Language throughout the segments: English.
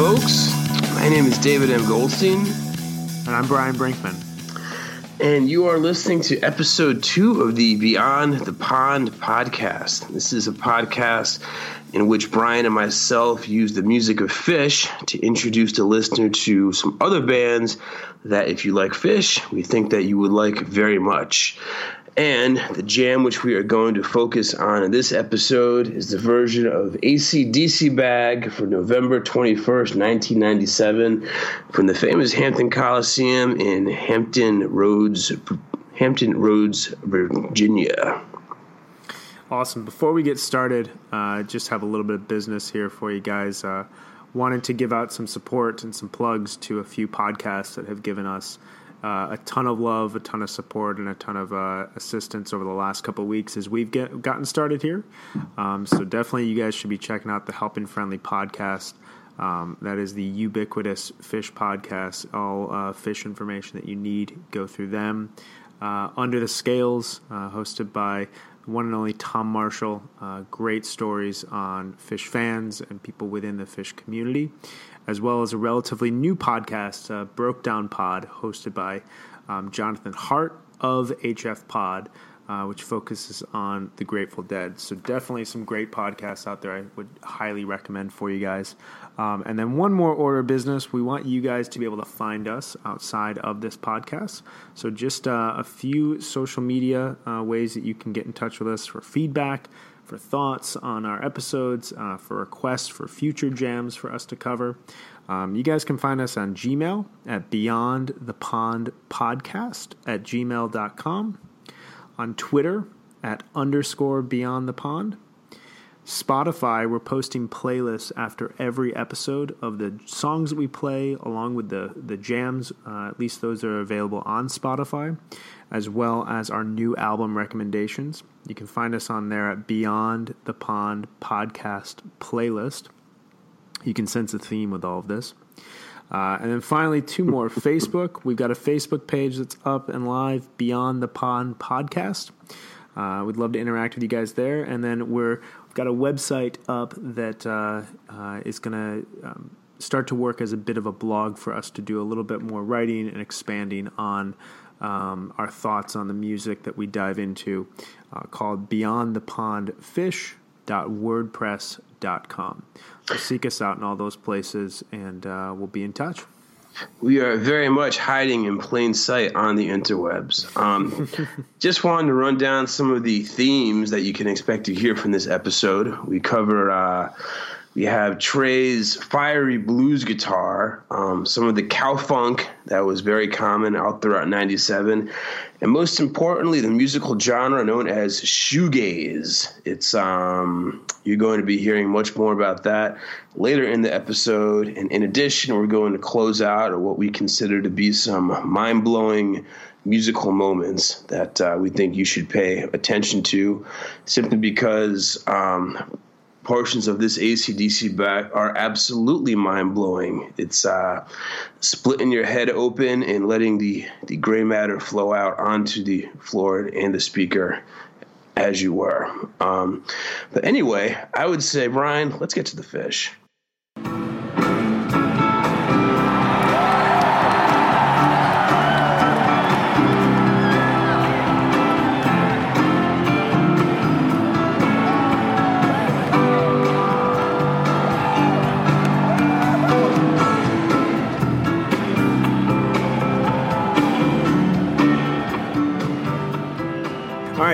Folks. My name is David M. Goldstein, And I'm Brian Brinkman. and you are listening to episode two of the Beyond the Pond podcast. This is a podcast in which Brian and myself use the music of Phish to introduce the listener to some other bands that, if you like Phish, we think that you would like very much. And the jam which we are going to focus on in this episode is the version of ACDC Bag for November 21st, 1997, from the famous Hampton Coliseum in Hampton Roads, Hampton Roads, Virginia. Awesome. Before we get started, uh, just have a little bit of business here for you guys. Uh, wanted to give out some support and some plugs to a few podcasts that have given us uh, a ton of love, a ton of support, and a ton of uh, assistance over the last couple weeks as we've get, gotten started here. Um, so definitely, you guys should be checking out the Helping Friendly podcast. Um, that is the ubiquitous Phish podcast. All uh, Phish information that you need, go through them. Uh, Under the Scales, uh, hosted by one and only Tom Marshall. Uh, great stories on Phish fans and people within the Phish community, as well as a relatively new podcast, uh, Broke Down Pod, hosted by um, Jonathan Hart of HF Pod. Uh, which focuses on the Grateful Dead. So definitely some great podcasts out there. I would highly recommend for you guys. Um, and then one more order of business. We want you guys to be able to find us outside of this podcast. So just uh, a few social media uh, ways that you can get in touch with us for feedback, for thoughts on our episodes, uh, for requests for future jams for us to cover. Um, you guys can find us on Gmail at Beyond the Pond Podcast at gmail.com on Twitter at underscore beyond the pond. Spotify, we're posting playlists after every episode of the songs that we play, along with the, the jams, uh, at least those are available on Spotify, as well as our new album recommendations. You can find us on there at Beyond the Pond Podcast playlist. You can sense a theme with all of this. Uh, and then finally, two more. Facebook. We've got a Facebook page that's up and live, Beyond the Pond Podcast. Uh, we'd love to interact with you guys there. And then we're, got a website up that uh, uh is going to um, start to work as a bit of a blog for us to do a little bit more writing and expanding on um, our thoughts on the music that we dive into, uh, called Beyond the Pond Phish wordpress.com. So seek us out in all those places and uh, we'll be in touch. We are very much hiding in plain sight on the interwebs. Um, just wanted to run down some of the themes that you can expect to hear from this episode. We cover. Uh, we have Trey's fiery blues guitar, um, some of the cow funk that was very common out throughout '97, and most importantly, the musical genre known as shoegaze. It's um, you're going to be hearing much more about that later in the episode. And in addition, we're going to close out or what we consider to be some mind blowing musical moments that uh, we think you should pay attention to, simply because. Um, portions of this ACDC back are absolutely mind blowing. It's uh, splitting your head open and letting the, the gray matter flow out onto the floor and the speaker as you were. Um, but anyway, I would say, Brian, let's get to the Phish.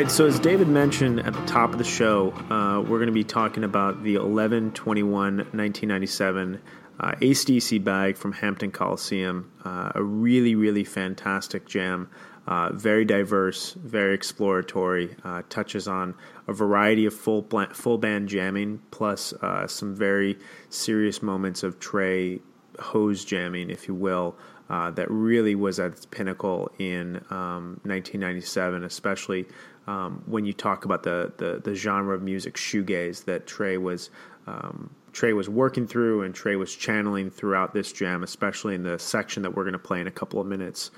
Right, so as David mentioned at the top of the show, uh, we're going to be talking about the 11 21 1997 uh, ACDC bag from Hampton Coliseum. Uh, a really, really fantastic jam. Uh, very diverse, very exploratory, uh, touches on a variety of full, bla- full band jamming, plus uh, some very serious moments of Trey hose jamming, if you will. Uh, that really was at its pinnacle in um, 1997, especially um, when you talk about the, the, the genre of music shoegaze that Trey was um, Trey was working through and Trey was channeling throughout this jam, especially in the section that we're going to play in a couple of minutes.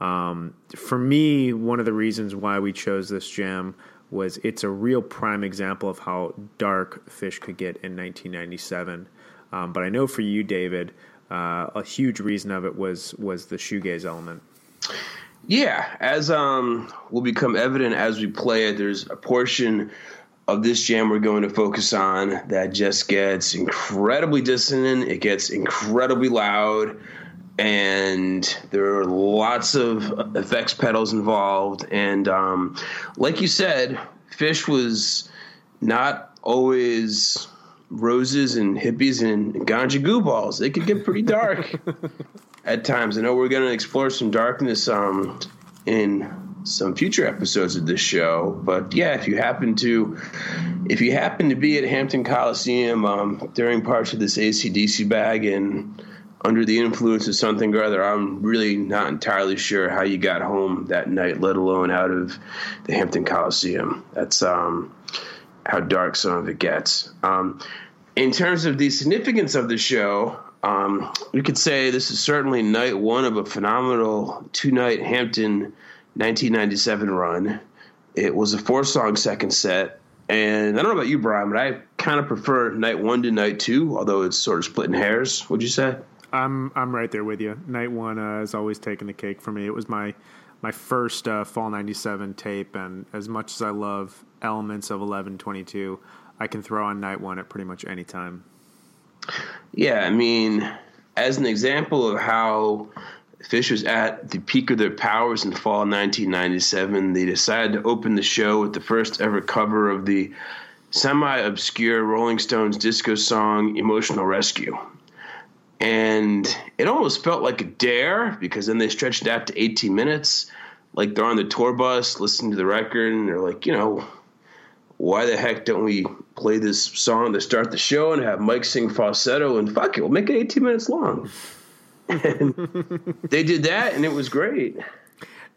Um, for me, one of the reasons why we chose this jam was it's a real prime example of how dark Phish could get in 1997. Um, but I know for you, David, uh, a huge reason of it was was the shoegaze element. Yeah, as um, will become evident as we play it, there's a portion of this jam we're going to focus on that just gets incredibly dissonant. It gets incredibly loud, and there are lots of effects pedals involved. And um, like you said, Phish was not always roses and hippies and ganja goo balls. They could get pretty dark at times. I know we're going to explore some darkness um, in some future episodes of this show. But yeah, if you happen to if you happen to be at Hampton Coliseum um, during parts of this ACDC bag and under the influence of something or other, I'm really not entirely sure how you got home that night, let alone out of the Hampton Coliseum. That's um, how dark some of it gets. Um, in terms of the significance of the show, um, we could say this is certainly night one of a phenomenal two night Hampton 1997 run. It was a four song second set. And I don't know about you, Brian, but I kind of prefer night one to night two, although it's sort of splitting hairs. Would you say? I'm I'm right there with you. Night one uh, has always taken the cake for me. It was my my first uh, fall '97 tape, and as much as I love elements of 1122, I can throw on night one at pretty much any time. Yeah, I mean, as an example of how Phish was at the peak of their powers in fall 1997. They decided to open the show with the first ever cover of the semi obscure Rolling Stones disco song Emotional Rescue. And it almost felt like a dare because then they stretched it out to 18 minutes. Like they're on the tour bus listening to the record and they're like, you know, why the heck don't we play this song to start the show and have Mike sing falsetto and fuck it, we'll make it 18 minutes long and they did that, and it was great.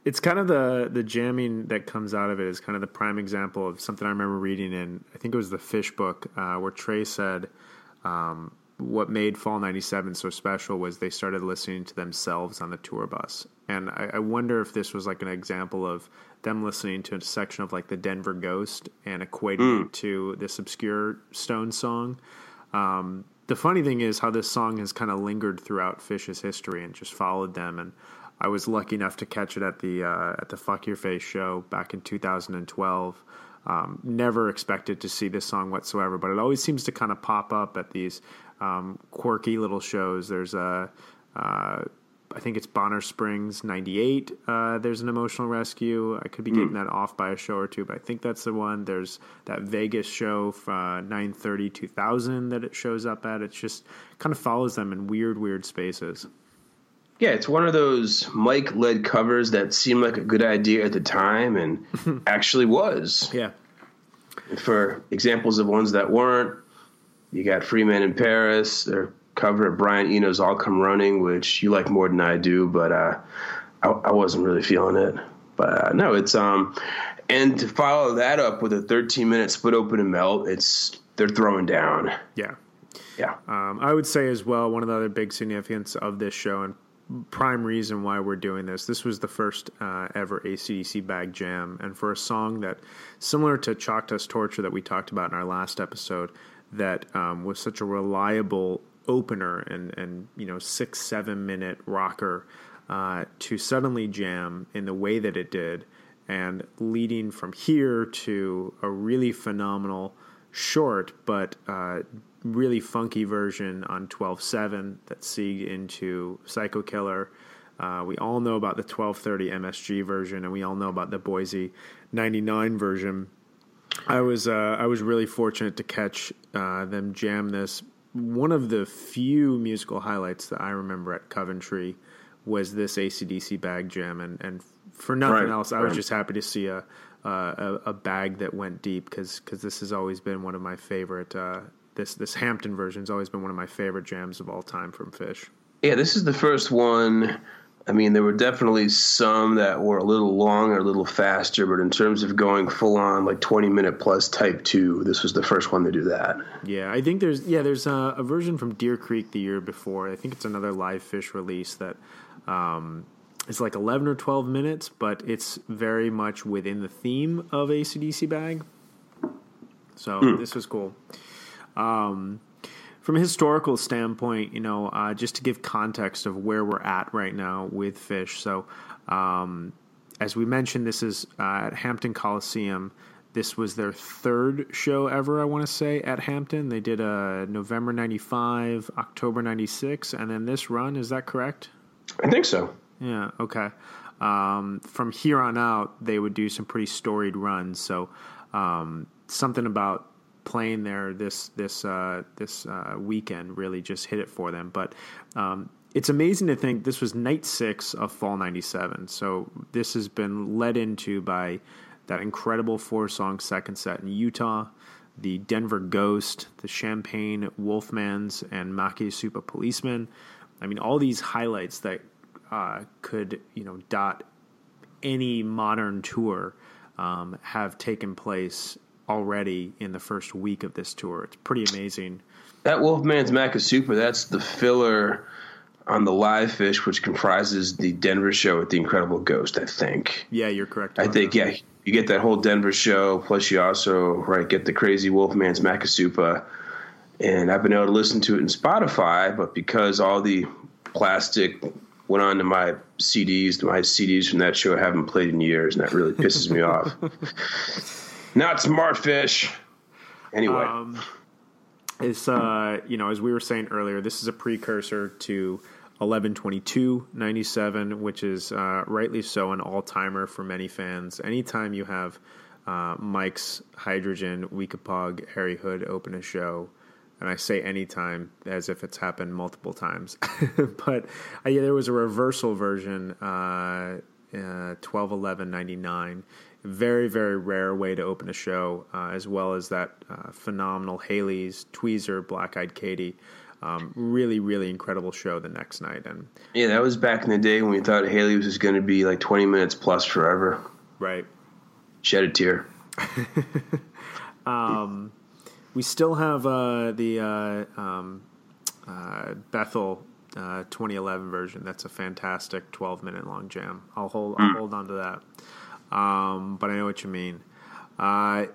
It's kind of the the jamming that comes out of it is kind of the prime example of something I remember reading in I think it was the Phish book uh, where Trey said um, what made Fall '97 so special was they started listening to themselves on the tour bus, and I, I wonder if this was like an example of them listening to a section of like the Denver Ghost and equating mm. it to this obscure Stone song. Um, the funny thing is how this song has kind of lingered throughout Phish's history and just followed them. And I was lucky enough to catch it at the uh, at the Fuck Your Face show back in 2012. Um, never expected to see this song whatsoever, but it always seems to kind of pop up at these um, quirky little shows. There's a uh, I think it's Bonner Springs '98. Uh, there's an emotional rescue. I could be getting mm. that off by a show or two, but I think that's the one. There's that Vegas show from uh, 930 2000 that it shows up at. It just kind of follows them in weird, weird spaces. Yeah, it's one of those Mike led covers that seemed like a good idea at the time and actually was. Yeah. For examples of ones that weren't, you got Free Men in Paris. They're cover of Brian Eno's "I'll Come Running," which you like more than I do, but uh, I, I, wasn't really feeling it. But uh, no, it's um, and to follow that up with a 13 minute split open and melt, it's they're throwing down. Yeah, yeah. Um, I would say as well one of the other big significance of this show and prime reason why we're doing this. This was the first uh, ever ACDC bag jam, and for a song that similar to Dust Torture that we talked about in our last episode, that um, was such a reliable opener and and you know six seven minute rocker uh, to suddenly jam in the way that it did and leading from here to a really phenomenal short but uh, really funky version on 12.7 that seed into Psycho Killer. Uh, we all know about the 1230 MSG version, and we all know about the Boise 99 version. I was uh, I was really fortunate to catch uh, them jam this one of the few musical highlights that I remember at Coventry was this ACDC bag jam, and, and for nothing right, else, I right. was just happy to see a uh, a, a, bag that went deep because because this has always been one of my favorite. Uh, this this Hampton version has always been one of my favorite jams of all time from Phish. Yeah, this is the first one I mean, there were definitely some that were a little longer, a little faster, but in terms of going full on like 20 minute plus type two, this was the first one to do that. Yeah, I think there's yeah there's a, a version from Deer Creek the year before. I think it's another live Phish release that um, it's like 11 or 12 minutes, but it's very much within the theme of ACDC Bag. So mm. this was cool. Um, from a historical standpoint, you know, uh, just to give context of where we're at right now with Phish. So, um, as we mentioned, this is uh, at Hampton Coliseum. This was their third show ever, I want to say, at Hampton. They did a November 95, October 96, and then this run. Is that correct? I think so. Yeah, okay. Um, from here on out, they would do some pretty storied runs. So, um, something about playing there this this uh, this uh, weekend really just hit it for them. But um, it's amazing to think this was night six of Fall '97. So this has been led into by that incredible four song second set in Utah, the Denver Ghost, the Champagne Wolfmans, and Makisupa Policeman. I mean, all these highlights that uh, could you know dot any modern tour um, have taken place already in the first week of this tour. It's pretty amazing. That Wolfman's Makisupa, that's the filler on the live Phish, which comprises the Denver show with the Incredible Ghost, I think. Yeah, you're correct. I think, that. yeah, you get that whole Denver show, plus you also, right, get the crazy Wolfman's Makisupa. And I've been able to listen to it in Spotify, but because all the plastic went on to my CDs, my CDs from that show I haven't played in years, and that really pisses me off. Not smart fish. Anyway. Um, it's, uh, you know, as we were saying earlier, this is a precursor to 112297, which is uh, rightly so an all timer for many fans. Anytime you have uh, Mike's Hydrogen, Weekapaug, Harry Hood open a show, and I say anytime as if it's happened multiple times, but uh, yeah, there was a reversal version, uh, uh, 121199 very very rare way to open a show, uh, as well as that uh, phenomenal Haley's Tweezer Black Eyed Katie. Um, really, really incredible show the next night, and yeah, that was back in the day when we thought Haley was going to be like twenty minutes plus forever. Right. Shed a tear. um, we still have uh, the uh, um, uh, Bethel uh, 2011 version. That's a fantastic 12 minute long jam. I'll hold. I'll mm. hold on to that um, but I know what you mean. Uh,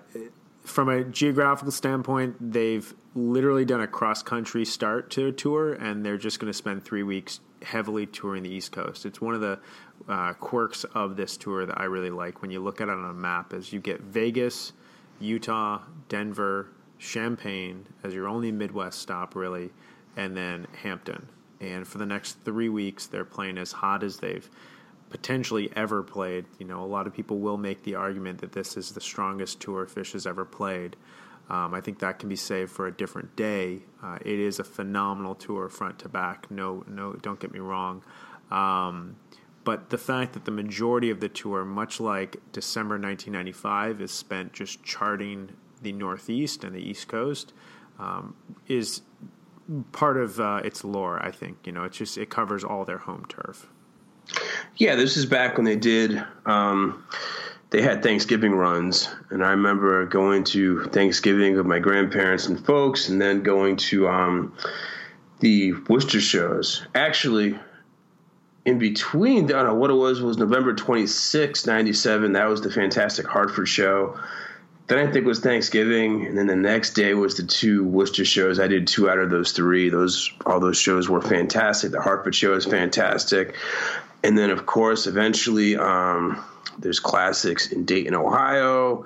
from a geographical standpoint, they've literally done a cross country start to a tour, and they're just going to spend three weeks heavily touring the East Coast. It's one of the uh, quirks of this tour that I really like when you look at it on a map. Is you get Vegas, Utah, Denver, Champaign as your only Midwest stop, really, and then Hampton. And for the next three weeks, they're playing as hot as they've potentially ever played. You know, a lot of people will make the argument that this is the strongest tour Phish has ever played. Um, I think that can be saved for a different day. Uh, it is a phenomenal tour, front to back. No, no, don't get me wrong. Um, but the fact that the majority of the tour, much like December 1995, is spent just charting the Northeast and the East Coast, um, is part of uh, its lore. I think you know, it's just it covers all their home turf. Yeah, this is back when they did. Um, they had Thanksgiving runs, and I remember going to Thanksgiving with my grandparents and folks, and then going to um, the Worcester shows. Actually, in between, I don't know what it was. Was November 26, '97. That was the fantastic Hartford show. Then I think it was Thanksgiving, and then the next day was the two Worcester shows. I did two out of those three. Those all those shows were fantastic. The Hartford show is fantastic and then of course eventually um, there's classics in Dayton, Ohio.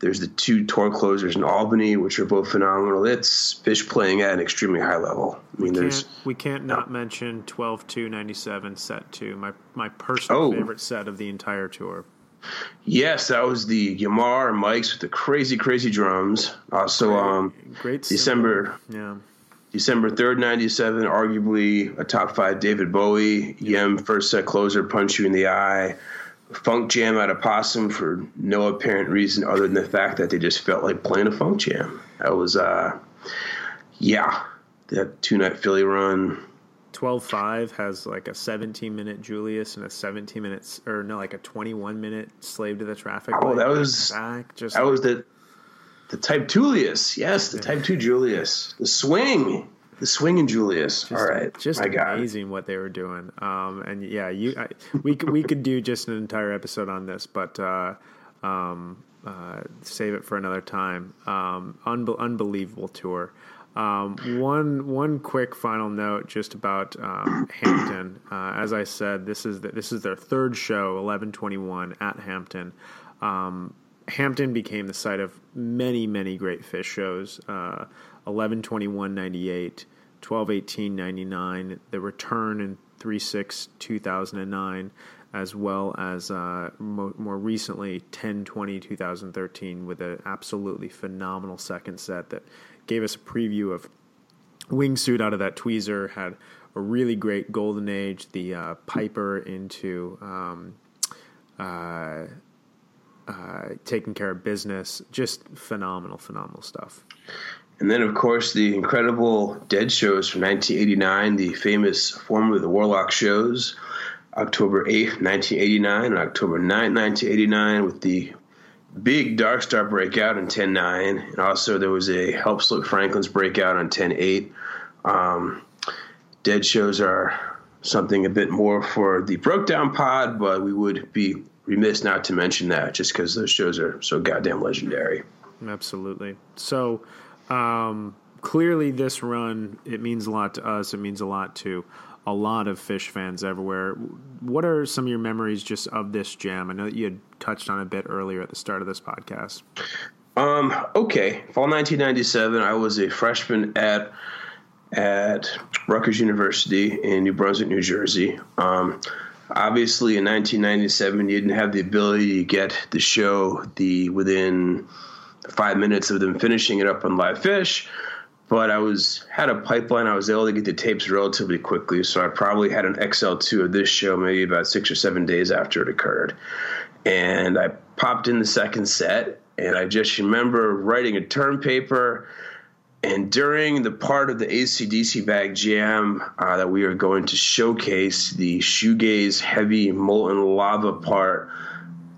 There's the two tour closers in Albany, which are both phenomenal. It's Phish playing at an extremely high level. I mean, we there's can't, we can't not mention 12 2 97 set two, my my personal oh. favorite set of the entire tour. Yes, that was the Yamar and Mike's with the crazy, crazy drums. Also, great, um, great December. Yeah. December 3rd, 97, arguably a top five David Bowie. Yem, first set closer, punch you in the eye. Funk jam out of Possum for no apparent reason other than the fact that they just felt like playing a funk jam. That was, uh, yeah, that two night Philly run. 12 5 has like a 17 minute Julius and a 17 minutes, or no, like a 21 minute Slave to the Traffic. Oh, that was, back, just that like, was the the Type Julius, yes, the Type Two Julius, the swing, the swinging Julius. Just, All right, just My amazing God. what they were doing. Um, and yeah, you, I, we we could do just an entire episode on this, but uh, um, uh, save it for another time. Um, unbe- unbelievable tour. Um, one one quick final note just about um, Hampton. Uh, as I said, this is the, this is their third show, eleven twenty one at Hampton. Um, Hampton became the site of many many great Phish shows. Uh, 11 21 98, 12 18 99, the return in 3 6 2009, as well as uh, mo- more recently 10 20 2013 with an absolutely phenomenal second set that gave us a preview of Wingsuit out of that tweezer, had a really great golden age, the uh, Piper into. Um, uh, taking care of business, just phenomenal, phenomenal stuff. And then, of course, the incredible Dead shows from 1989, the famous formerly the Warlock shows, October 8th, 1989, and October 9th, 1989, with the big Dark Star breakout on 10 9. And also, there was a Help Slip Franklin's breakout on 10 8. Um, dead shows are something a bit more for the Broke Down Pod, but we would be remiss not to mention that just because those shows are so goddamn legendary. Absolutely. So, um, clearly, this run it means a lot to us. It means a lot to a lot of Phish fans everywhere. What are some of your memories just of this jam? I know that you had touched on a bit earlier at the start of this podcast. Um, okay, fall 1997. I was a freshman at at Rutgers University in New Brunswick, New Jersey. Um, obviously, in 1997, you didn't have the ability to get the show the within five minutes of them finishing it up on Live Phish But I was had a pipeline. I was able to get the tapes relatively quickly, so I probably had an XL2 of this show maybe about six or seven days after it occurred. And I popped in the second set, and I just remember writing a term paper. And during the part of the ACDC bag jam uh, that we are going to showcase, the shoegaze heavy molten lava part,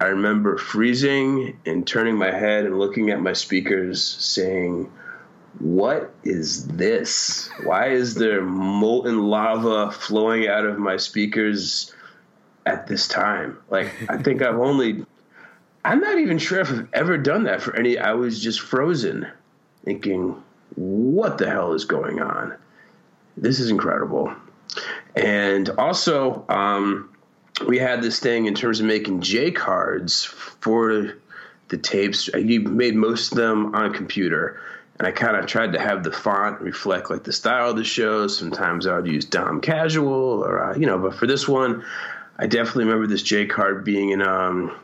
I remember freezing and turning my head and looking at my speakers saying, What is this? Why is there molten lava flowing out of my speakers at this time? Like, I think I've only, I'm not even sure if I've ever done that for any. I was just frozen thinking, What the hell is going on? This is incredible. And also, um, we had this thing in terms of making J cards for the tapes. You made most of them on a computer, and I kind of tried to have the font reflect like the style of the show. Sometimes I would use Dom Casual, or uh, you know, but for this one, I definitely remember this J card being in um,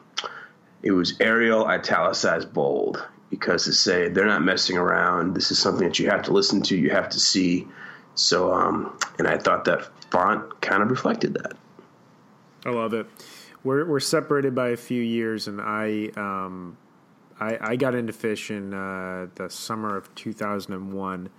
it was Arial italicized bold because to say they're not messing around. This is something that you have to listen to, you have to see. So, um, and I thought that font kind of reflected that. I love it. We're we're separated by a few years, and I um, I, I got into Phish in uh, the summer of two thousand and one,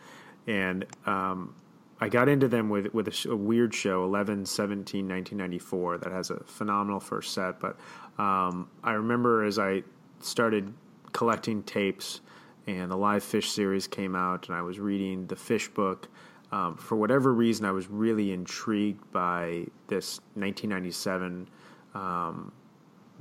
and um, I got into them with with a, a, weird show 11 17 1994 that has a phenomenal first set. But um, I remember as I started collecting tapes, and the live Phish series came out, and I was reading the Phish book. Um, for whatever reason, I was really intrigued by this 1997, um,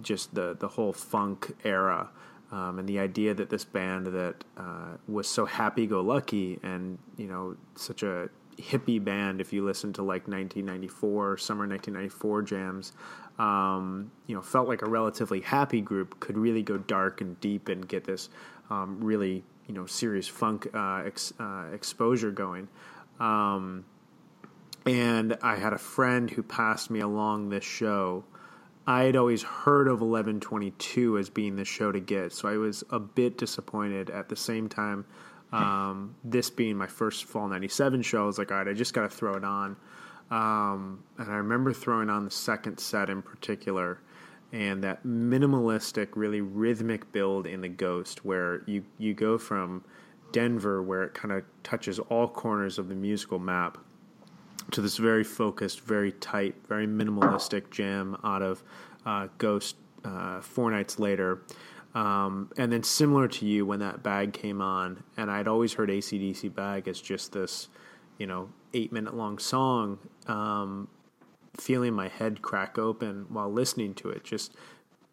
just the the whole funk era, um, and the idea that this band that uh, was so happy-go-lucky and you know such a hippie band. If you listen to like 1994 summer 1994 jams, um, you know, felt like a relatively happy group could really go dark and deep and get this um, really you know serious funk uh, ex, uh, exposure going. Um, and I had a friend who passed me along this show. I had always heard of 1122 as being the show to get, so I was a bit disappointed. At the same time, um, this being my first Fall 97 show, I was like, all right, I just got to throw it on. Um, and I remember throwing on the second set in particular, and that minimalistic, really rhythmic build in the Ghost, where you, you go from Denver, where it kind of touches all corners of the musical map, to this very focused, very tight, very minimalistic jam out of uh, Ghost uh, four nights later. Um, and then, similar to you, when that bag came on, and I'd always heard ACDC Bag as just this, you know, eight minute long song, um, feeling my head crack open while listening to it, just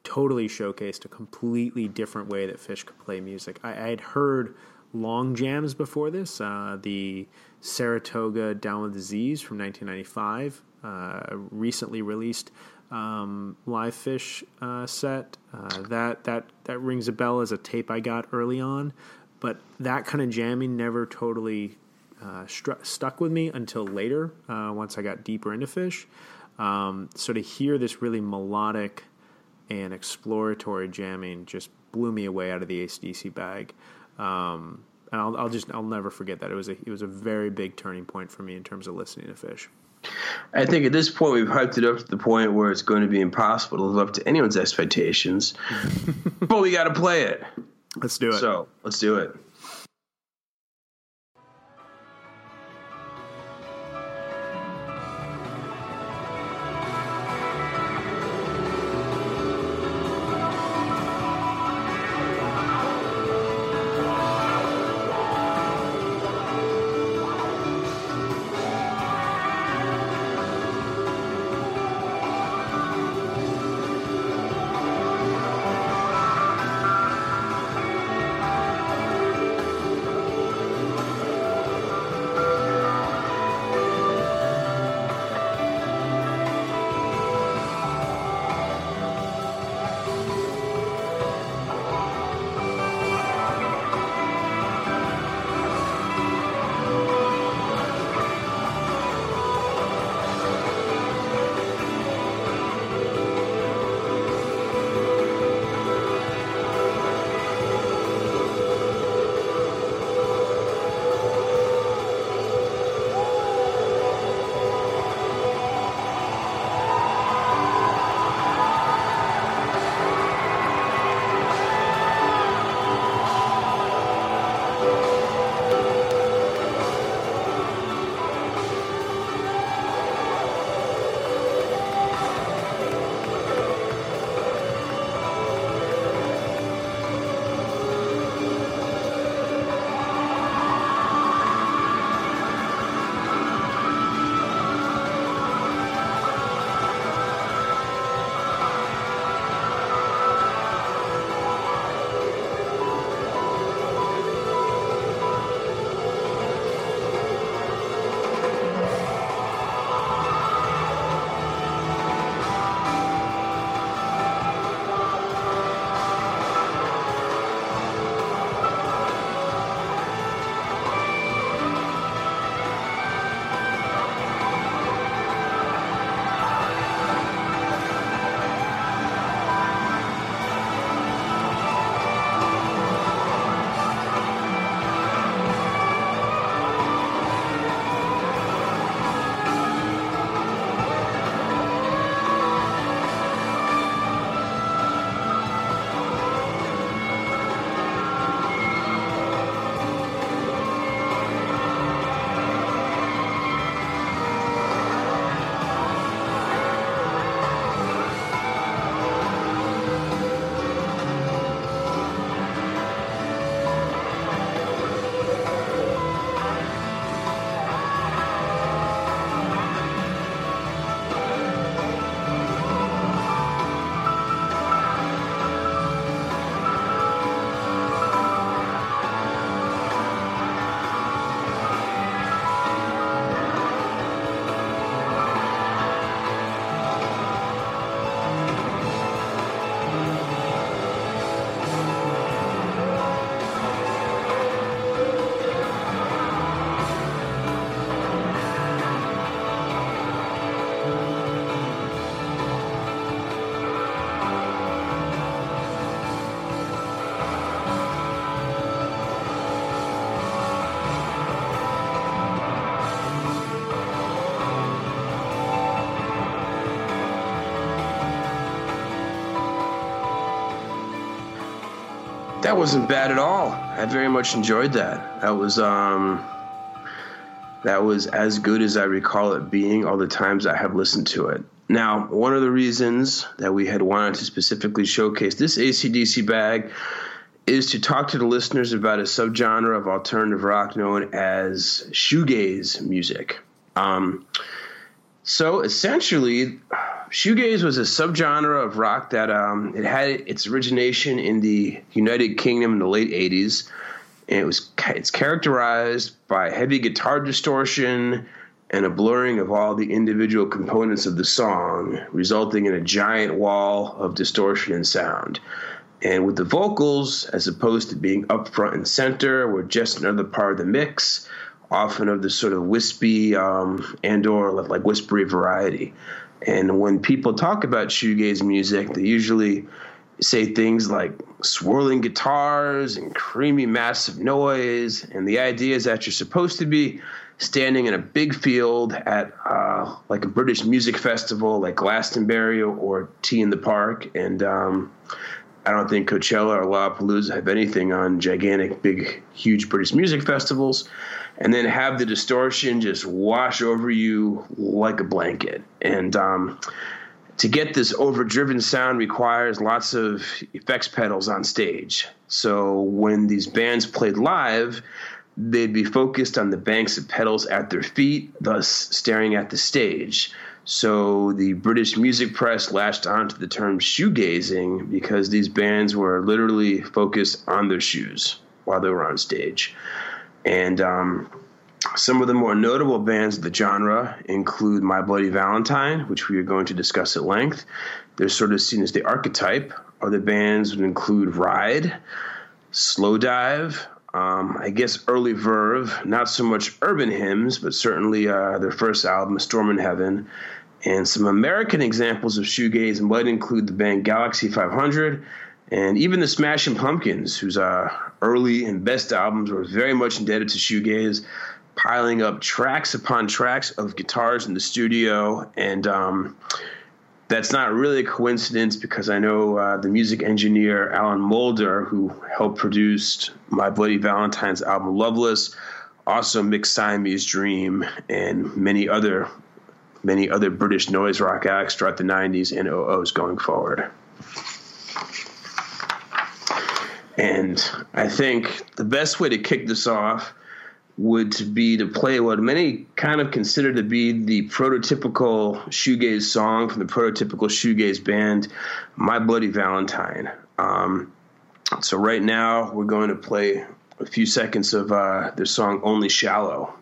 totally showcased a completely different way that Phish could play music. I, I had heard long jams before this. Uh, the Saratoga Down with Disease from 1995, uh, recently released um, Live Phish uh, set. Uh, that that that rings a bell as a tape I got early on, but that kind of jamming never totally uh, stru- stuck with me until later. Uh, once I got deeper into Phish, um, so to hear this really melodic and exploratory jamming just blew me away out of the ACDC bag. Um, and I'll, I'll, just I'll never forget that it was a it was a very big turning point for me in terms of listening to Phish. I think at this point we've hyped it up to the point where it's going to be impossible to live up to anyone's expectations, but we got to play it. Let's do it. So let's do it. That wasn't bad at all. I very much enjoyed that. That was um, that was as good as I recall it being all the times I have listened to it. Now, one of the reasons that we had wanted to specifically showcase this ACDC bag is to talk to the listeners about a subgenre of alternative rock known as shoegaze music. Um, so essentially, shoegaze was a subgenre of rock that um, it had its origination in the United Kingdom in the late '80s. And it was it's characterized by heavy guitar distortion and a blurring of all the individual components of the song, resulting in a giant wall of distortion and sound. And with the vocals, as opposed to being up front and center, were just another part of the mix, often of the sort of wispy um, and or like whispery variety. And when people talk about shoegaze music, they usually say things like swirling guitars and creamy massive noise. And the idea is that you're supposed to be standing in a big field at uh, like a British music festival like Glastonbury or T in the Park. And um, I don't think Coachella or Lollapalooza have anything on gigantic, big, huge British music festivals. And then have the distortion just wash over you like a blanket. And um, to get this overdriven sound requires lots of effects pedals on stage. So when these bands played live, they'd be focused on the banks of pedals at their feet, thus staring at the stage. So the British music press latched onto the term shoegazing because these bands were literally focused on their shoes while they were on stage. And um, some of the more notable bands of the genre include My Bloody Valentine, which we are going to discuss at length. They're sort of seen as the archetype. Other bands would include Ride, Slowdive, um, I guess early Verve, not so much urban hymns, but certainly uh, their first album, Storm in Heaven. And some American examples of shoegaze might include the band Galaxy 500 and even the Smashing Pumpkins, whose uh, early and best albums were very much indebted to shoegaze, piling up tracks upon tracks of guitars in the studio. And um, that's not really a coincidence because I know uh, the music engineer Alan Moulder, who helped produce My Bloody Valentine's album Loveless, also mixed Siamese Dream and many other many other British noise rock acts throughout the 90s and 00s going forward. And I think the best way to kick this off would be to play what many kind of consider to be the prototypical shoegaze song from the prototypical shoegaze band, My Bloody Valentine. Um, so right now we're going to play a few seconds of uh, their song Only Shallow.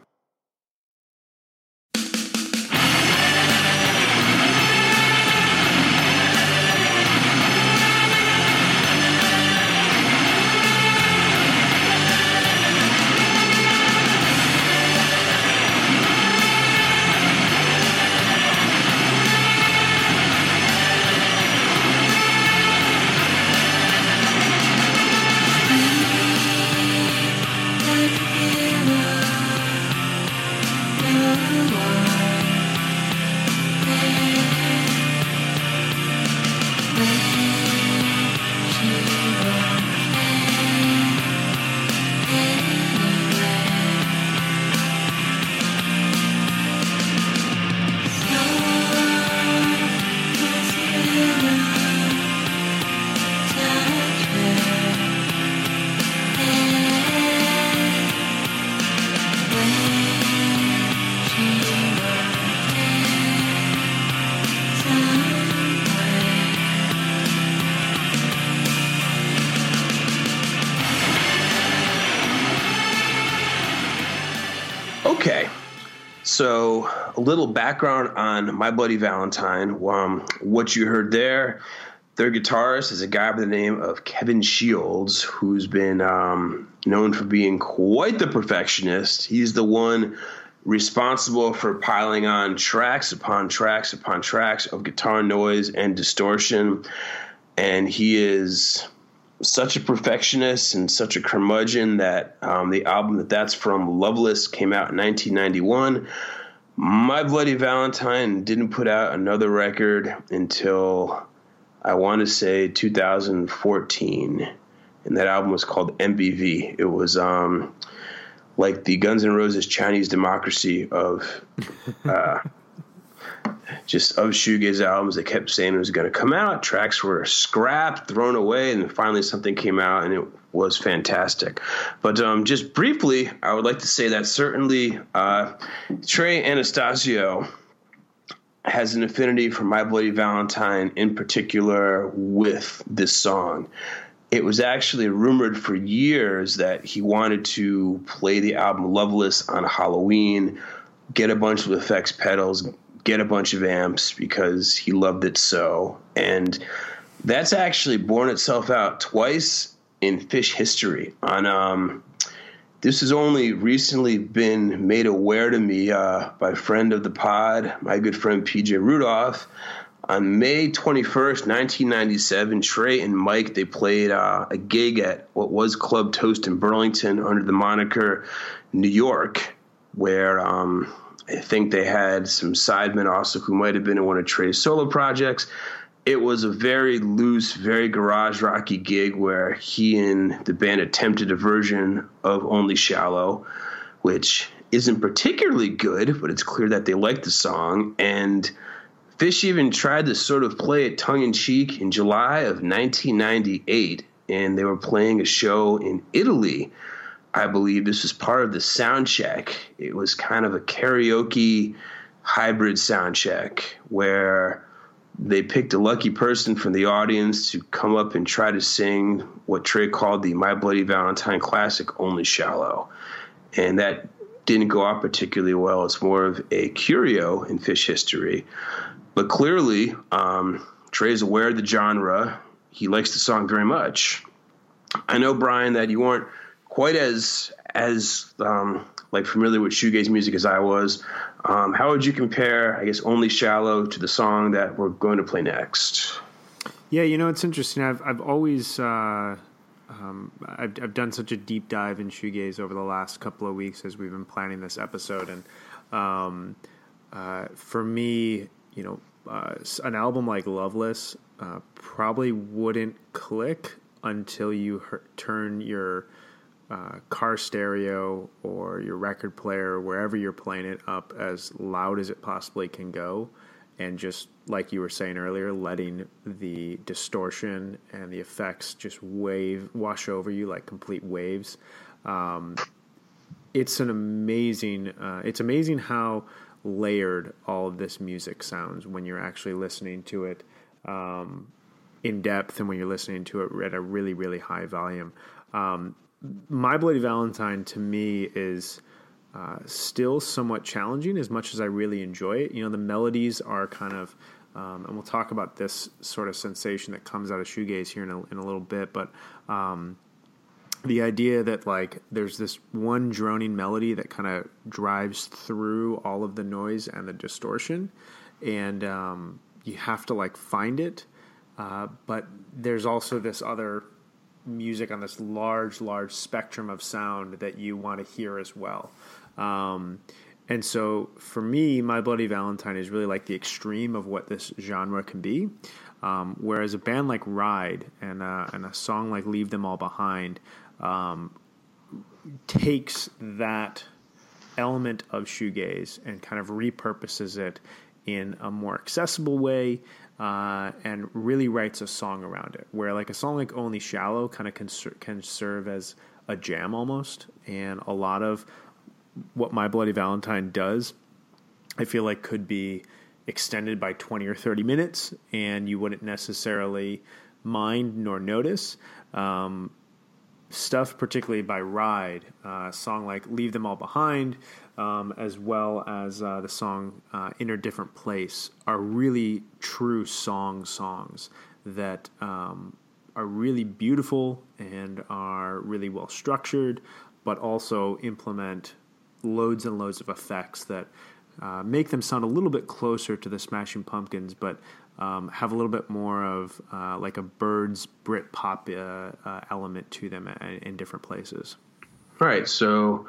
So, a little background on My Bloody Valentine. Um, what you heard there, their guitarist is a guy by the name of Kevin Shields, who's been um, known for being quite the perfectionist. He's the one responsible for piling on tracks upon tracks upon tracks of guitar noise and distortion. And he is such a perfectionist and such a curmudgeon that um, the album that that's from, Loveless, came out in 1991. My Bloody Valentine didn't put out another record until I want to say 2014, and that album was called MBV. It was um, like the Guns N' Roses Chinese Democracy of uh, just of shoegaze albums. They kept saying it was going to come out. Tracks were scrapped, thrown away, and finally something came out, and it was fantastic. But um, just briefly, I would like to say that certainly uh, Trey Anastasio has an affinity for My Bloody Valentine, in particular with this song. it was actually rumored for years that he wanted to play the album Loveless on Halloween, get a bunch of effects pedals, get a bunch of amps because he loved it so. And that's actually borne itself out twice in Phish history. On um, this has only recently been made aware to me uh, by friend of the pod, my good friend PJ Rudolph. On May 21st, 1997, Trey and Mike they played uh, a gig at what was Club Toast in Burlington under the moniker New York, where um, I think they had some sidemen also who might have been in one of Trey's solo projects. It was a very loose, very garage rocky gig where he and the band attempted a version of Only Shallow, which isn't particularly good, but it's clear that they liked the song. And Phish even tried to sort of play it tongue in cheek in July of 1998, and they were playing a show in Italy. I believe this was part of the sound check. It was kind of a karaoke hybrid sound check where they picked a lucky person from the audience to come up and try to sing what Trey called the My Bloody Valentine classic, Only Shallow. And that didn't go off particularly well. It's more of a curio in Phish history. But clearly, um, Trey's aware of the genre. He likes the song very much. I know, Brian, that you weren't quite as as um, like familiar with shoegaze music as I was. Um, how would you compare, I guess, "Only Shallow" to the song that we're going to play next? Yeah, you know, it's interesting. I've I've always uh, um, I've I've done such a deep dive in shoegaze over the last couple of weeks as we've been planning this episode, and um, uh, for me, you know, uh, an album like Loveless uh, probably wouldn't click until you her- turn your uh, car stereo or your record player, wherever you're playing it, up as loud as it possibly can go. And just like you were saying earlier, letting the distortion and the effects just wave, wash over you like complete waves. Um, it's an amazing, uh, it's amazing how layered all of this music sounds when you're actually listening to it um, in depth and when you're listening to it at a really, really high volume. Um, My Bloody Valentine to me is uh, still somewhat challenging as much as I really enjoy it. You know, the melodies are kind of, um, and we'll talk about this sort of sensation that comes out of shoegaze here in a, in a little bit, but um, the idea that like there's this one droning melody that kind of drives through all of the noise and the distortion and um, you have to like find it uh, but there's also this other music on this large large spectrum of sound that you want to hear as well. Um, and so for me my bloody valentine is really like the extreme of what this genre can be. Um, whereas a band like ride and, uh, and a song like leave them all behind um, takes that element of shoegaze and kind of repurposes it in a more accessible way uh, and really writes a song around it. Where like a song like Only Shallow kind of can, can serve as a jam almost, and a lot of what My Bloody Valentine does, I feel like could be extended by 20 or 30 minutes, and you wouldn't necessarily mind nor notice. Um, stuff, particularly by Ride, uh, song like Leave Them All Behind, um, as well as uh, the song uh, In a Different Place, are really true song songs that um, are really beautiful and are really well structured, but also implement loads and loads of effects that uh, make them sound a little bit closer to the Smashing Pumpkins, but um, have a little bit more of uh, like a Birds Brit pop uh, uh element to them in different places. All right, so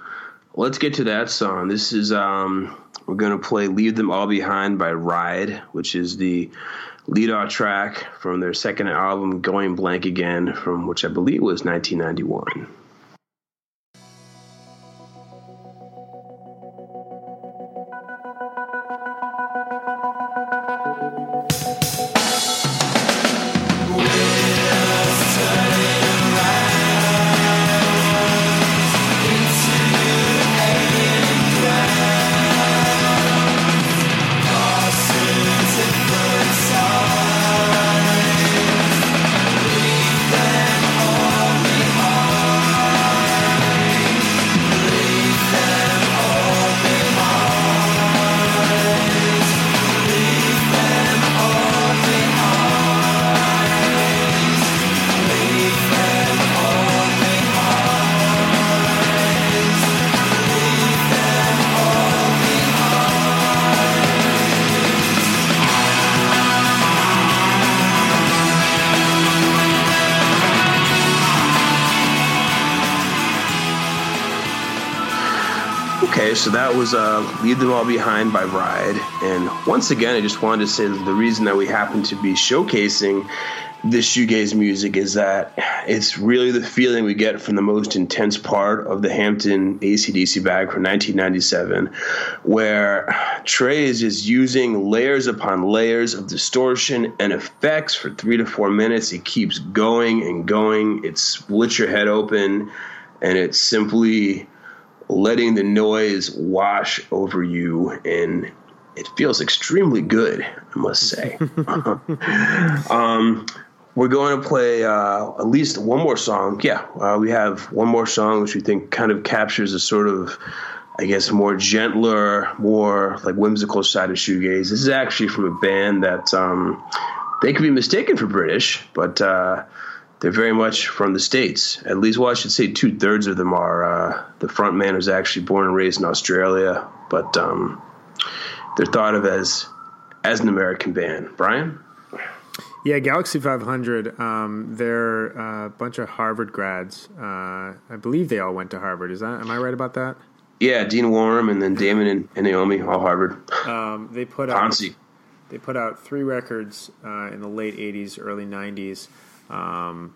let's get to that song. This is um, we're going to play "Leave Them All Behind" by Ride, which is the lead off track from their second album, "Going Blank Again," from which I believe was 1991. Leave Them All Behind by Ride. And once again, I just wanted to say the reason that we happen to be showcasing this shoegaze music is that it's really the feeling we get from the most intense part of the Hampton ACDC bag from 1997, where Trey is just using layers upon layers of distortion and effects for three to four minutes. It keeps going and going. It splits your head open, and it's simply letting the noise wash over you and it feels extremely good, I must say. um, we're going to play uh, at least one more song. Yeah, uh, we have one more song which we think kind of captures a sort of, I guess, more gentler, more like whimsical side of shoegaze. This is actually from a band that um, they could be mistaken for British, but uh, they're very much from the states. At least, well, I should say two thirds of them are. Uh, the front man was actually born and raised in Australia, but um, they're thought of as as an American band. Brian. Yeah, Galaxie 500. Um, they're a bunch of Harvard grads. Uh, I believe they all went to Harvard. Is that? Am I right about that? Yeah, Dean Wareham and then Damon and, and Naomi, all Harvard. Um, they put out they put out three records uh, in the late '80s, early '90s. Um,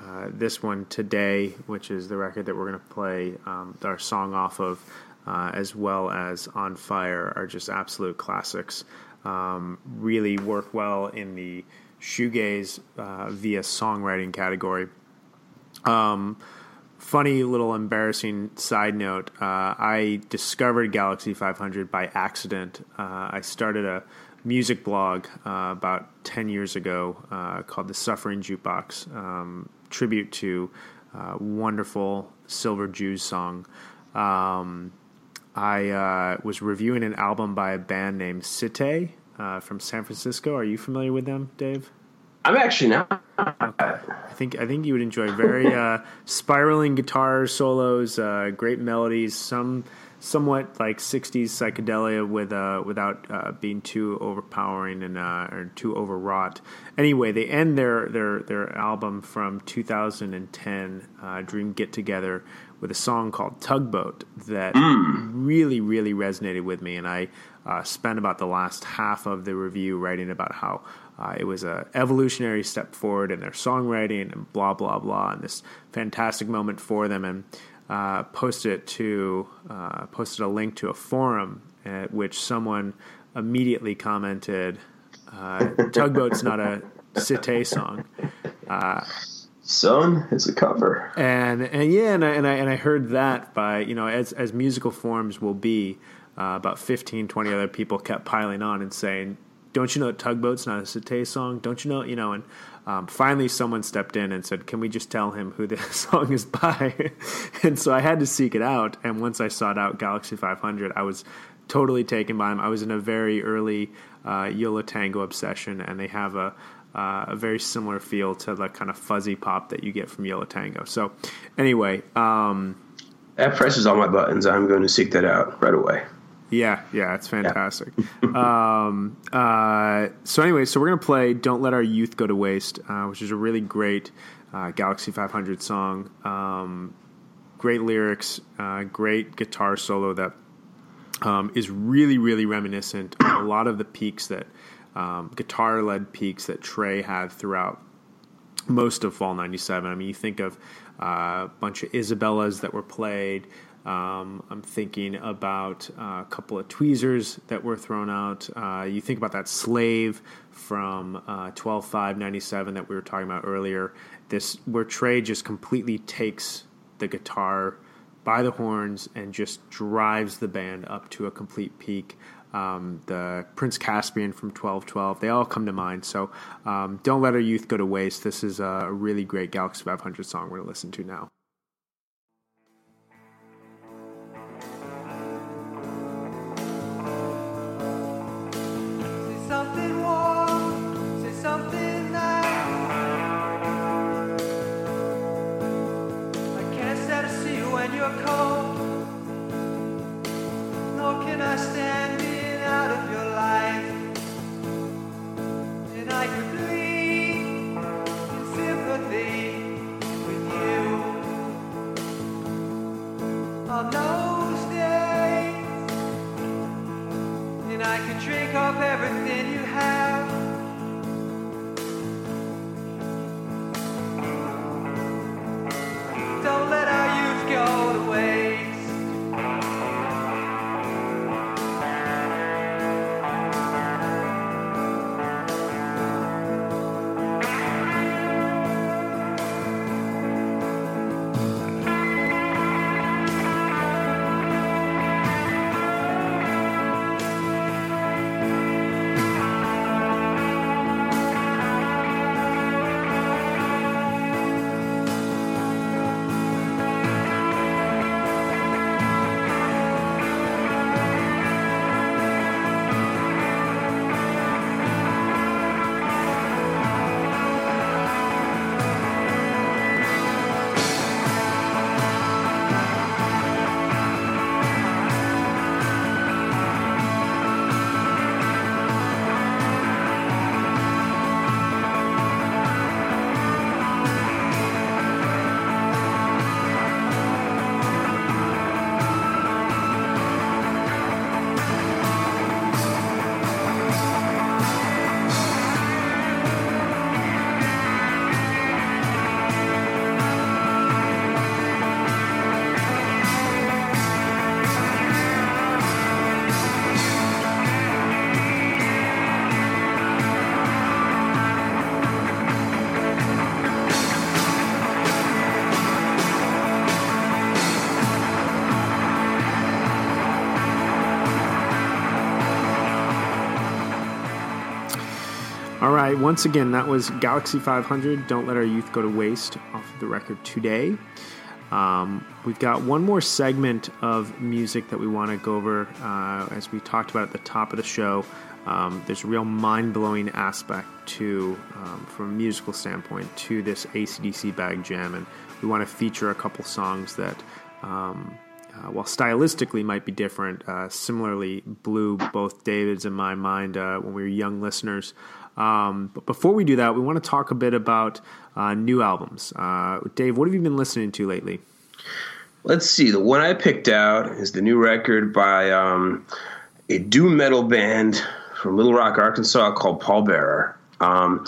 uh, this one today, which is the record that we're going to play um, our song off of, uh, as well as On Fire, are just absolute classics. Um, really work well in the shoegaze uh, via songwriting category. Um, funny little embarrassing side note uh, I discovered Galaxie 500 by accident. Uh, I started a music blog uh, about 10 years ago uh, called The Suffering Jukebox, um, tribute to uh, wonderful Silver Jews song. Um, I was reviewing an album by a band named Citay uh, from San Francisco. Are you familiar with them, Dave? I'm actually not. I think I think you would enjoy very uh, spiraling guitar solos, uh, great melodies, some somewhat like '60s psychedelia with uh, without uh, being too overpowering and uh, or too overwrought. Anyway, they end their their their album from 2010, uh, Dream Get Together, with a song called Tugboat that mm. really really resonated with me, and I uh, spent about the last half of the review writing about how uh, it was an evolutionary step forward in their songwriting and blah blah blah, and this fantastic moment for them. And uh, posted to uh, posted a link to a forum at which someone immediately commented, uh, "Tugboat's not a Citay song." Uh, Son, it's a cover. And and yeah, and I, and I and I heard that by you know as as musical forms will be uh, about 15, 20 other people kept piling on and saying, "Don't you know that Tugboat's not a Citay song? Don't you know?" You know, and um, finally someone stepped in and said, "Can we just tell him who this song is by?" and so I had to seek it out. And once I sought out Galaxie 500, I was totally taken by him. I was in a very early uh, Yo La Tengo obsession, and they have a uh, a very similar feel to the kind of fuzzy pop that you get from Yo Tango. So, anyway, um, that presses all my buttons. I'm going to seek that out right away. Yeah, yeah, it's fantastic. Yeah. um, uh, so anyway, so we're gonna play "Don't Let Our Youth Go to Waste," uh, which is a really great uh, Galaxie 500 song. Um, great lyrics, uh, great guitar solo that um, is really, really reminiscent of a lot of the peaks that um, guitar-led peaks that Trey had throughout most of Fall '97. I mean, you think of uh, a bunch of Isabellas that were played. Um, I'm thinking about a couple of tweezers that were thrown out. Uh, you think about that slave from uh, 12.5.97 that we were talking about earlier. This where Trey just completely takes the guitar by the horns and just drives the band up to a complete peak. Um, the Prince Caspian from 1212, they all come to mind. So um, don't let our youth go to waste. This is a really great Galaxie 500 song we're going to listen to now. those days. And I could drink off everything you had. Right. Once again, that was Galaxie 500. Don't let our youth go to waste off of the record today. Um, we've got one more segment of music that we want to go over. Uh, as we talked about at the top of the show, um, there's a real mind blowing aspect to, um, from a musical standpoint, to this ACDC bag jam. And we want to feature a couple songs that, um, uh, while stylistically might be different, uh, similarly blew both David's and my mind uh, when we were young listeners. Um, but before we do that, we want to talk a bit about uh, new albums. Uh, Dave, what have you been listening to lately? Let's see. The one I picked out is the new record by um, a doom metal band from Little Rock, Arkansas, called Pallbearer. Um,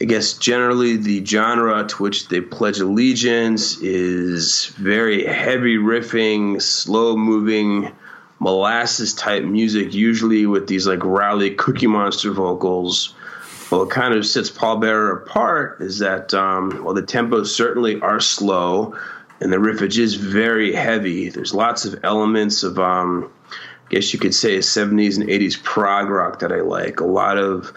I guess generally the genre to which they pledge allegiance is very heavy riffing, slow moving, molasses type music, usually with these like rowdy Cookie Monster vocals. Well what kind of sets Pallbearer apart is that um, well, the tempos certainly are slow, and the riffage is very heavy. There's lots of elements of, um, I guess you could say, 70s and 80s prog rock that I like. A lot of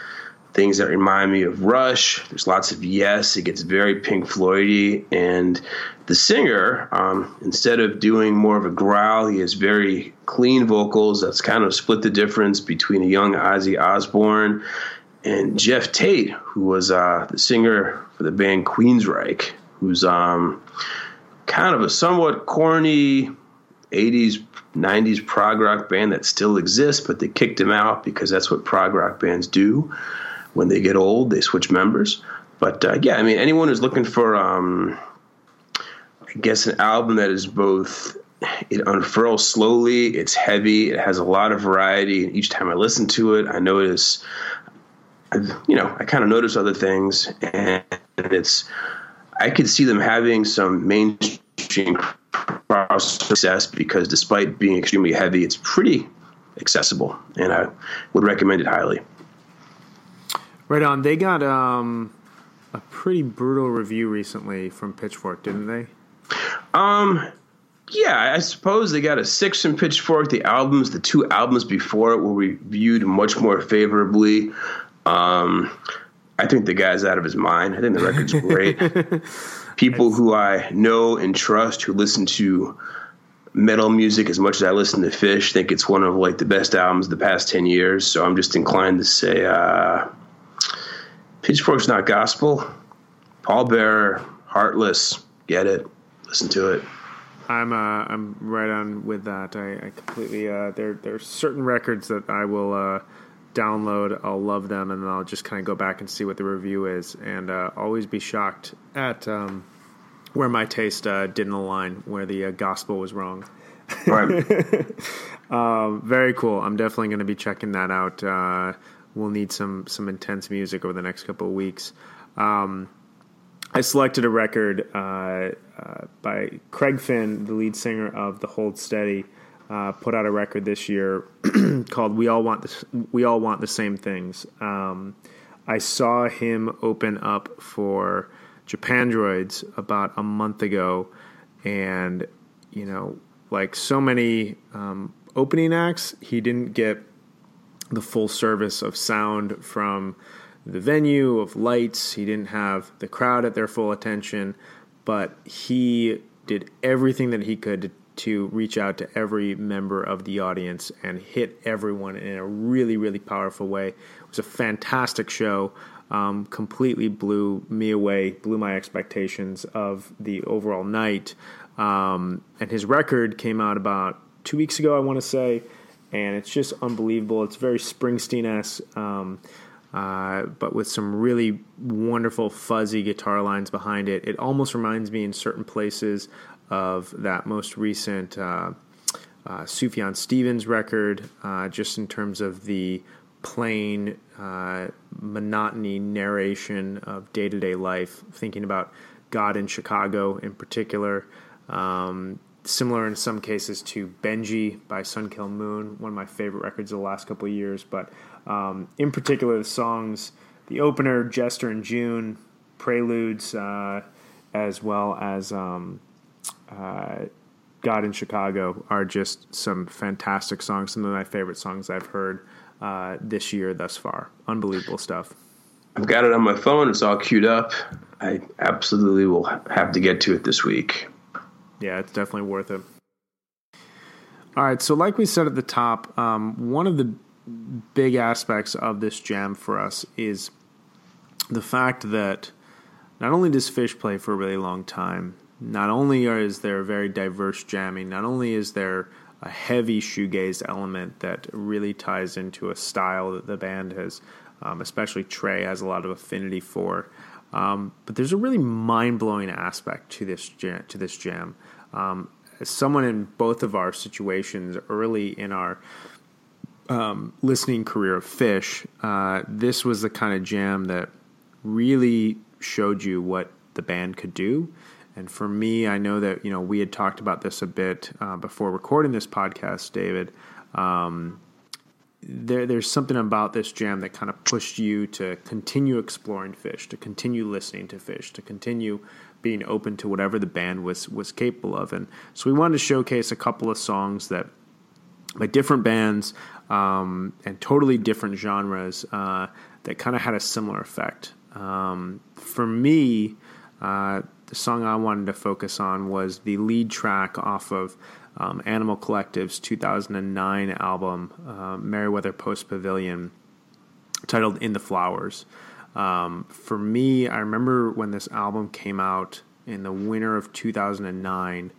things that remind me of Rush. There's lots of yes. It gets very Pink Floydy, and the singer, um, instead of doing more of a growl, he has very clean vocals. That's kind of split the difference between a young Ozzy Osbourne and Geoff Tate, who was uh, the singer for the band Queensryche, who's um, kind of a somewhat corny 80s, 90s prog rock band that still exists, but they kicked him out because that's what prog rock bands do. When they get old, they switch members. But uh, yeah, I mean, anyone who's looking for, um, I guess, an album that is both it unfurls slowly, it's heavy, it has a lot of variety, and each time I listen to it, I notice you know, I kind of notice other things, and it's I could see them having some mainstream success because despite being extremely heavy, it's pretty accessible, and I would recommend it highly. Right on. They got um, a pretty brutal review recently from Pitchfork, didn't they? Um, yeah, I suppose they got a six from Pitchfork. The albums, the two albums before it, were reviewed much more favorably. Um, I think the guy's out of his mind. I think the record's great. People who I know and trust who listen to metal music as much as I listen to Phish think it's one of like the best albums of the past ten years. So I'm just inclined to say uh, Pitchfork's not gospel. Paul Pallbearer, Heartless, get it, listen to it. I'm uh, I'm right on with that. I, I completely uh, there are certain records that I will uh, download. I'll love them, and then I'll just kind of go back and see what the review is, and uh, always be shocked at um, where my taste uh, didn't align, where the uh, gospel was wrong. Right. um, very cool. I'm definitely going to be checking that out. We'll need some some intense music over the next couple of weeks. Um, I selected a record uh, uh, by Craig Finn, the lead singer of the Hold Steady uh, put out a record this year called "We All Want the We All Want the Same Things." Um, I saw him open up for Japandroids about a month ago, and you know, like so many um, opening acts, he didn't get the full service of sound from the venue of lights. He didn't have the crowd at their full attention, but he did everything that he could to reach out to every member of the audience and hit everyone in a really, really powerful way. It was a fantastic show. Um, completely blew me away, blew my expectations of the overall night. Um, and his record came out about two weeks ago, I want to say, and it's just unbelievable. It's very Springsteen esque. Um, uh, but with some really wonderful fuzzy guitar lines behind it. It almost reminds me in certain places of that most recent uh, uh, Sufjan Stevens record, uh, just in terms of the plain uh, monotony narration of day to day life, thinking about God in Chicago in particular. Um, similar in some cases to Benji by Sun Kil Moon, one of my favorite records of the last couple of years. But um, in particular, the songs, the opener, Jester in June, Preludes, uh, as well as um, uh, God in Chicago are just some fantastic songs. Some of my favorite songs I've heard uh, this year thus far. Unbelievable stuff. I've got it on my phone. It's all queued up. I absolutely will have to get to it this week. Yeah, it's definitely worth it. All right, so like we said at the top, um, one of the big aspects of this jam for us is the fact that not only does Phish play for a really long time, not only is there very diverse jamming, not only is there a heavy shoegaze element that really ties into a style that the band has, um, especially Trey, has a lot of affinity for. Um, but there's a really mind blowing aspect to this jam, to this jam. Um, someone in both of our situations early in our um, listening career of Phish, uh, this was the kind of jam that really showed you what the band could do. And for me, I know that you know we had talked about this a bit uh, before recording this podcast, David. Um, there, there's something about this jam that kind of pushed you to continue exploring Phish, to continue listening to Phish, to continue being open to whatever the band was was capable of. And so we wanted to showcase a couple of songs that by different bands um, and totally different genres uh, that kind of had a similar effect. Um, for me, uh, the song I wanted to focus on was the lead track off of um, Animal Collective's 2009 album, uh, Merriweather Post Pavilion, titled In the Flowers. Um, for me, I remember when this album came out in the winter of 2009.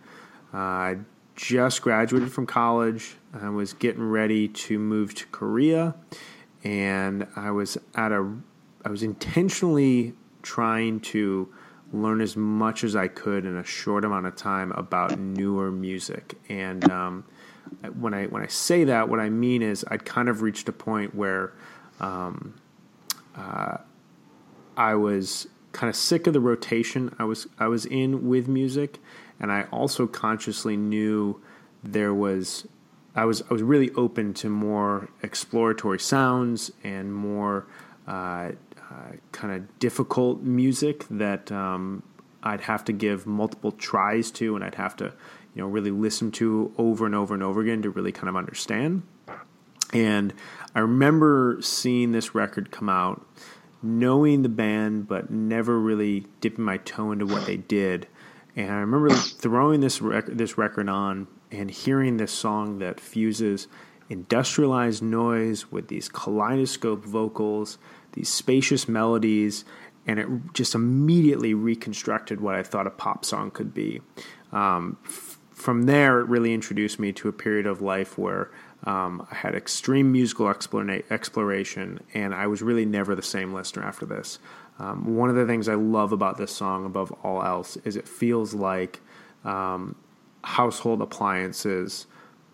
Uh, I just graduated from college. I was getting ready to move to Korea, and I was at a I was intentionally trying to learn as much as I could in a short amount of time about newer music. And um, when I when I say that, what I mean is I'd kind of reached a point where um, uh, I was kind of sick of the rotation I was I was in with music, and I also consciously knew there was I was I was really open to more exploratory sounds and more uh, uh, kind of difficult music that um, I'd have to give multiple tries to, and I'd have to, you know, really listen to over and over and over again to really kind of understand. And I remember seeing this record come out, knowing the band, but never really dipping my toe into what they did. And I remember throwing this rec- this record on and hearing this song that fuses industrialized noise with these kaleidoscope vocals these spacious melodies, and it just immediately reconstructed what I thought a pop song could be. Um, f- from there, it really introduced me to a period of life where um, I had extreme musical explora- exploration, and I was really never the same listener after this. Um, one of the things I love about this song, above all else, is it feels like um, household appliances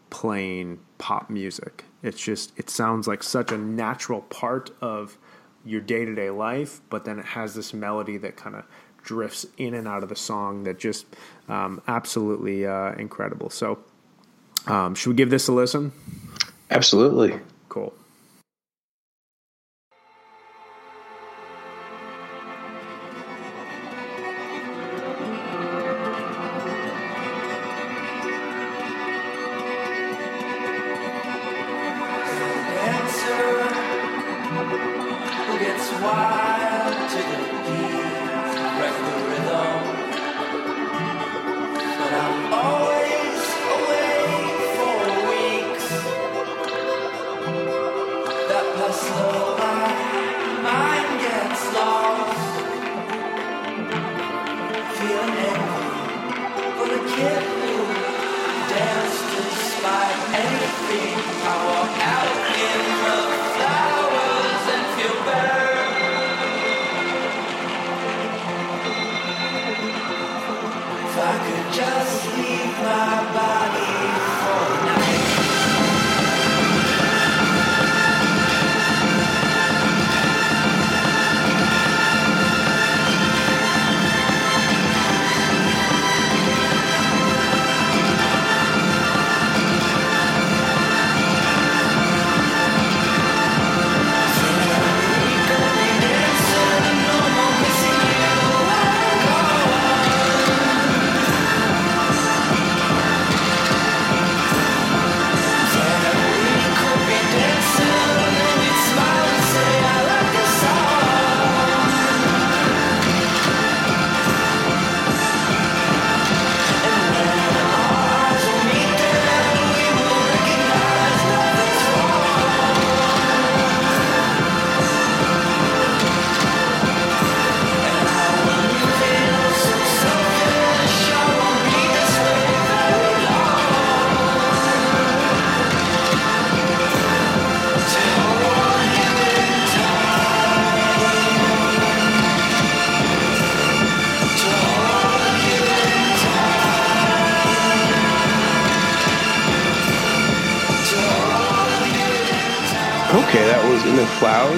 playing pop music. It's just, it sounds like such a natural part of your day to day life, but then it has this melody that kind of drifts in and out of the song that just um, absolutely uh, incredible. So, um, should we give this a listen? Absolutely. Cool.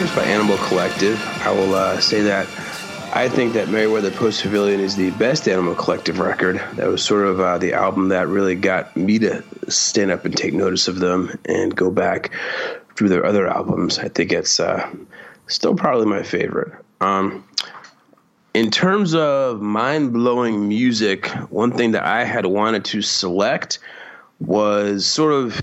Flowers by Animal Collective. I will uh, say that I think that Merriweather Post Pavilion is the best Animal Collective record. That was sort of uh, the album that really got me to stand up and take notice of them and go back through their other albums. I think it's uh, still probably my favorite. Um, in terms of mind blowing music, one thing that I had wanted to select was sort of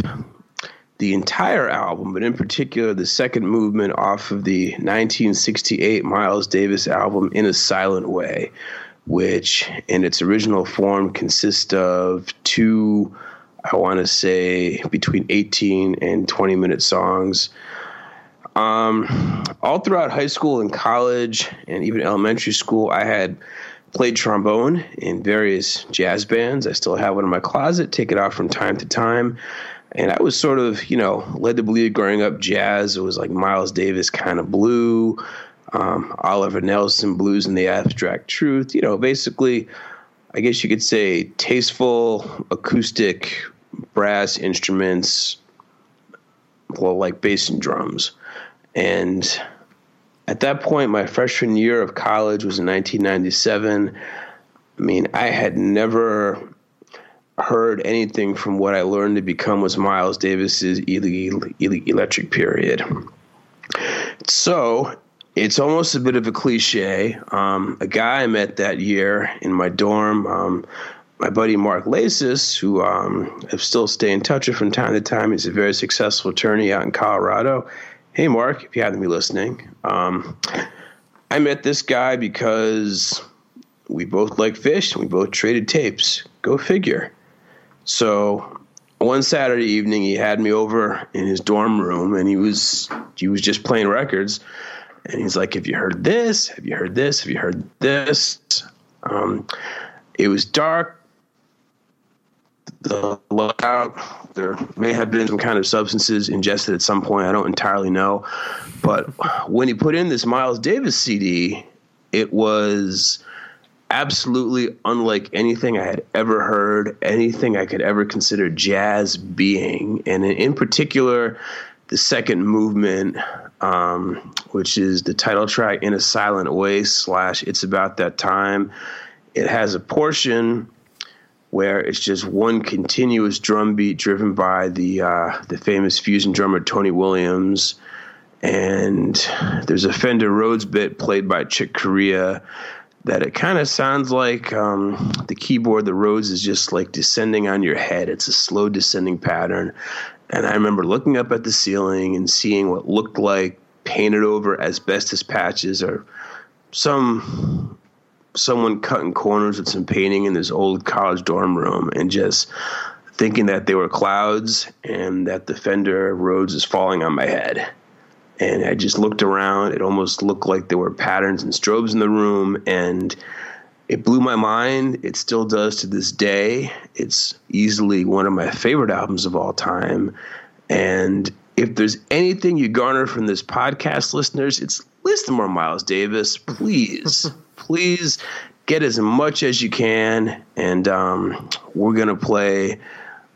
the entire album, but in particular the second movement off of the 1968 Miles Davis album, In a Silent Way, which in its original form consists of two, I want to say, between 18 and 20 minute songs. Um, all throughout high school and college and even elementary school, I had played trombone in various jazz bands. I still have one in my closet, take it out from time to time. And I was sort of, you know, led to believe growing up jazz, it was like Miles Davis kind of blue, um, Oliver Nelson blues and the abstract truth. You know, basically, I guess you could say tasteful acoustic brass instruments, well, like bass and drums. And at that point, my freshman year of college was in 1997. I mean, I had never heard anything from what I learned to become was Miles Davis's electric period. So it's almost a bit of a cliche. Um, a guy I met that year in my dorm, um, my buddy Mark Lasis, who um, I still stay in touch with from time to time. He's a very successful attorney out in Colorado. Hey, Mark, if you happen to be listening, um, I met this guy because we both like Phish and we both traded tapes. Go figure. So one Saturday evening, he had me over in his dorm room, and he was he was just playing records. And he's like, "Have you heard this? Have you heard this? Have you heard this?" Um, it was dark. The lookout. There may have been some kind of substances ingested at some point. I don't entirely know, but when he put in this Miles Davis CD, it was absolutely unlike anything I had ever heard, anything I could ever consider jazz being. And in particular, the second movement, um, which is the title track in a silent way slash it's about that time. It has a portion where it's just one continuous drum beat driven by the uh, the famous fusion drummer Tony Williams, and there's a Fender Rhodes bit played by Chick Corea that it kind of sounds like um, the keyboard, the Rhodes is just like descending on your head. It's a slow descending pattern. And I remember looking up at the ceiling and seeing what looked like painted over asbestos patches or some someone cutting corners with some painting in this old college dorm room and just thinking that they were clouds and that the Fender Rhodes is falling on my head and I just looked around. It almost looked like there were patterns and strobes in the room, and it blew my mind. It still does to this day. It's easily one of my favorite albums of all time. And if there's anything you garner from this podcast, listeners, it's listen more Miles Davis. Please, please get as much as you can. And um, we're going to play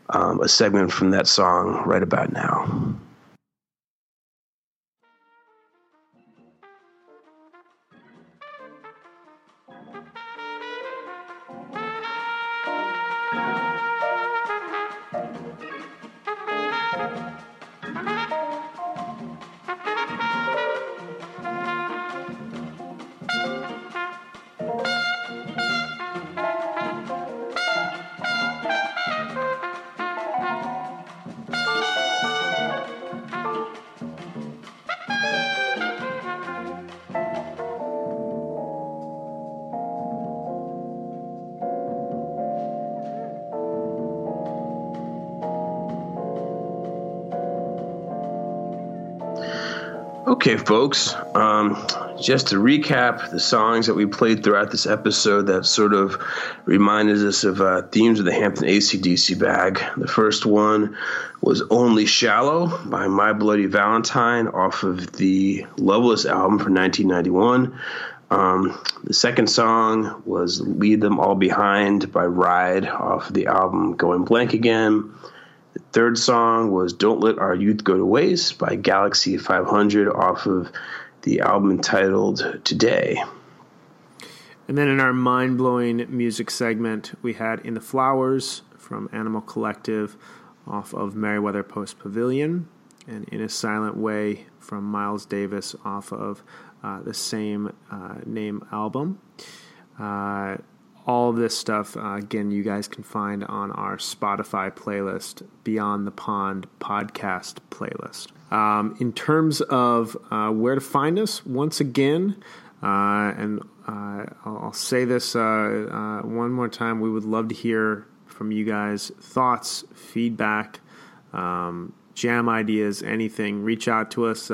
um, a segment from that song right about now. Okay, folks, um, just to recap the songs that we played throughout this episode that sort of reminded us of uh, themes of the Hampton ACDC bag. The first one was Only Shallow by My Bloody Valentine off of the Loveless album from 1991. Um, the second song was Leave Them All Behind by Ride off of the album Going Blank Again. The third song was Don't Let Our Youth Go to Waste by Galaxie 500 off of the album entitled Today. And then in our mind blowing music segment, we had In the Flowers from Animal Collective off of Merriweather Post Pavilion, and In a Silent Way from Miles Davis off of uh, the same uh, name album. Uh, all of this stuff, uh, again, you guys can find on our Spotify playlist, Beyond the Pond podcast playlist. Um, in terms of uh, where to find us, once again, uh, and uh, I'll, say this uh, uh, one more time, we would love to hear from you guys thoughts, feedback, um, jam ideas, anything. Reach out to us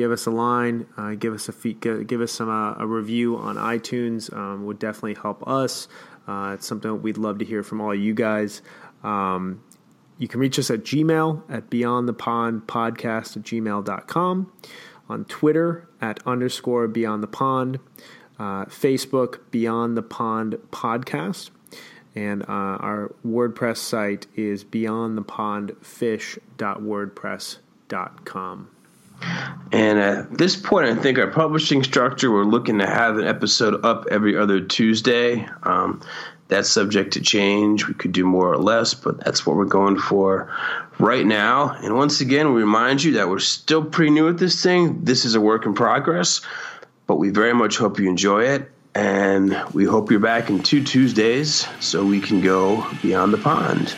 give us a line, uh, give us a fee- give us some uh, a review on iTunes. Um, would definitely help us. Uh, it's something we'd love to hear from all you guys. Um, you can reach us at Gmail at Beyond the Pond Podcast at gmail.com, on Twitter at underscore Beyond the Pond, uh, Facebook Beyond the Pond Podcast, and uh, our WordPress site is beyondthepondfish.wordpress.com. And at this point, I think our publishing structure, we're looking to have an episode up every other Tuesday. Um, that's subject to change. We could do more or less, but that's what we're going for right now. And once again, we remind you that we're still pretty new at this thing. This is a work in progress, but we very much hope you enjoy it. And we hope you're back in two Tuesdays so we can go beyond the pond.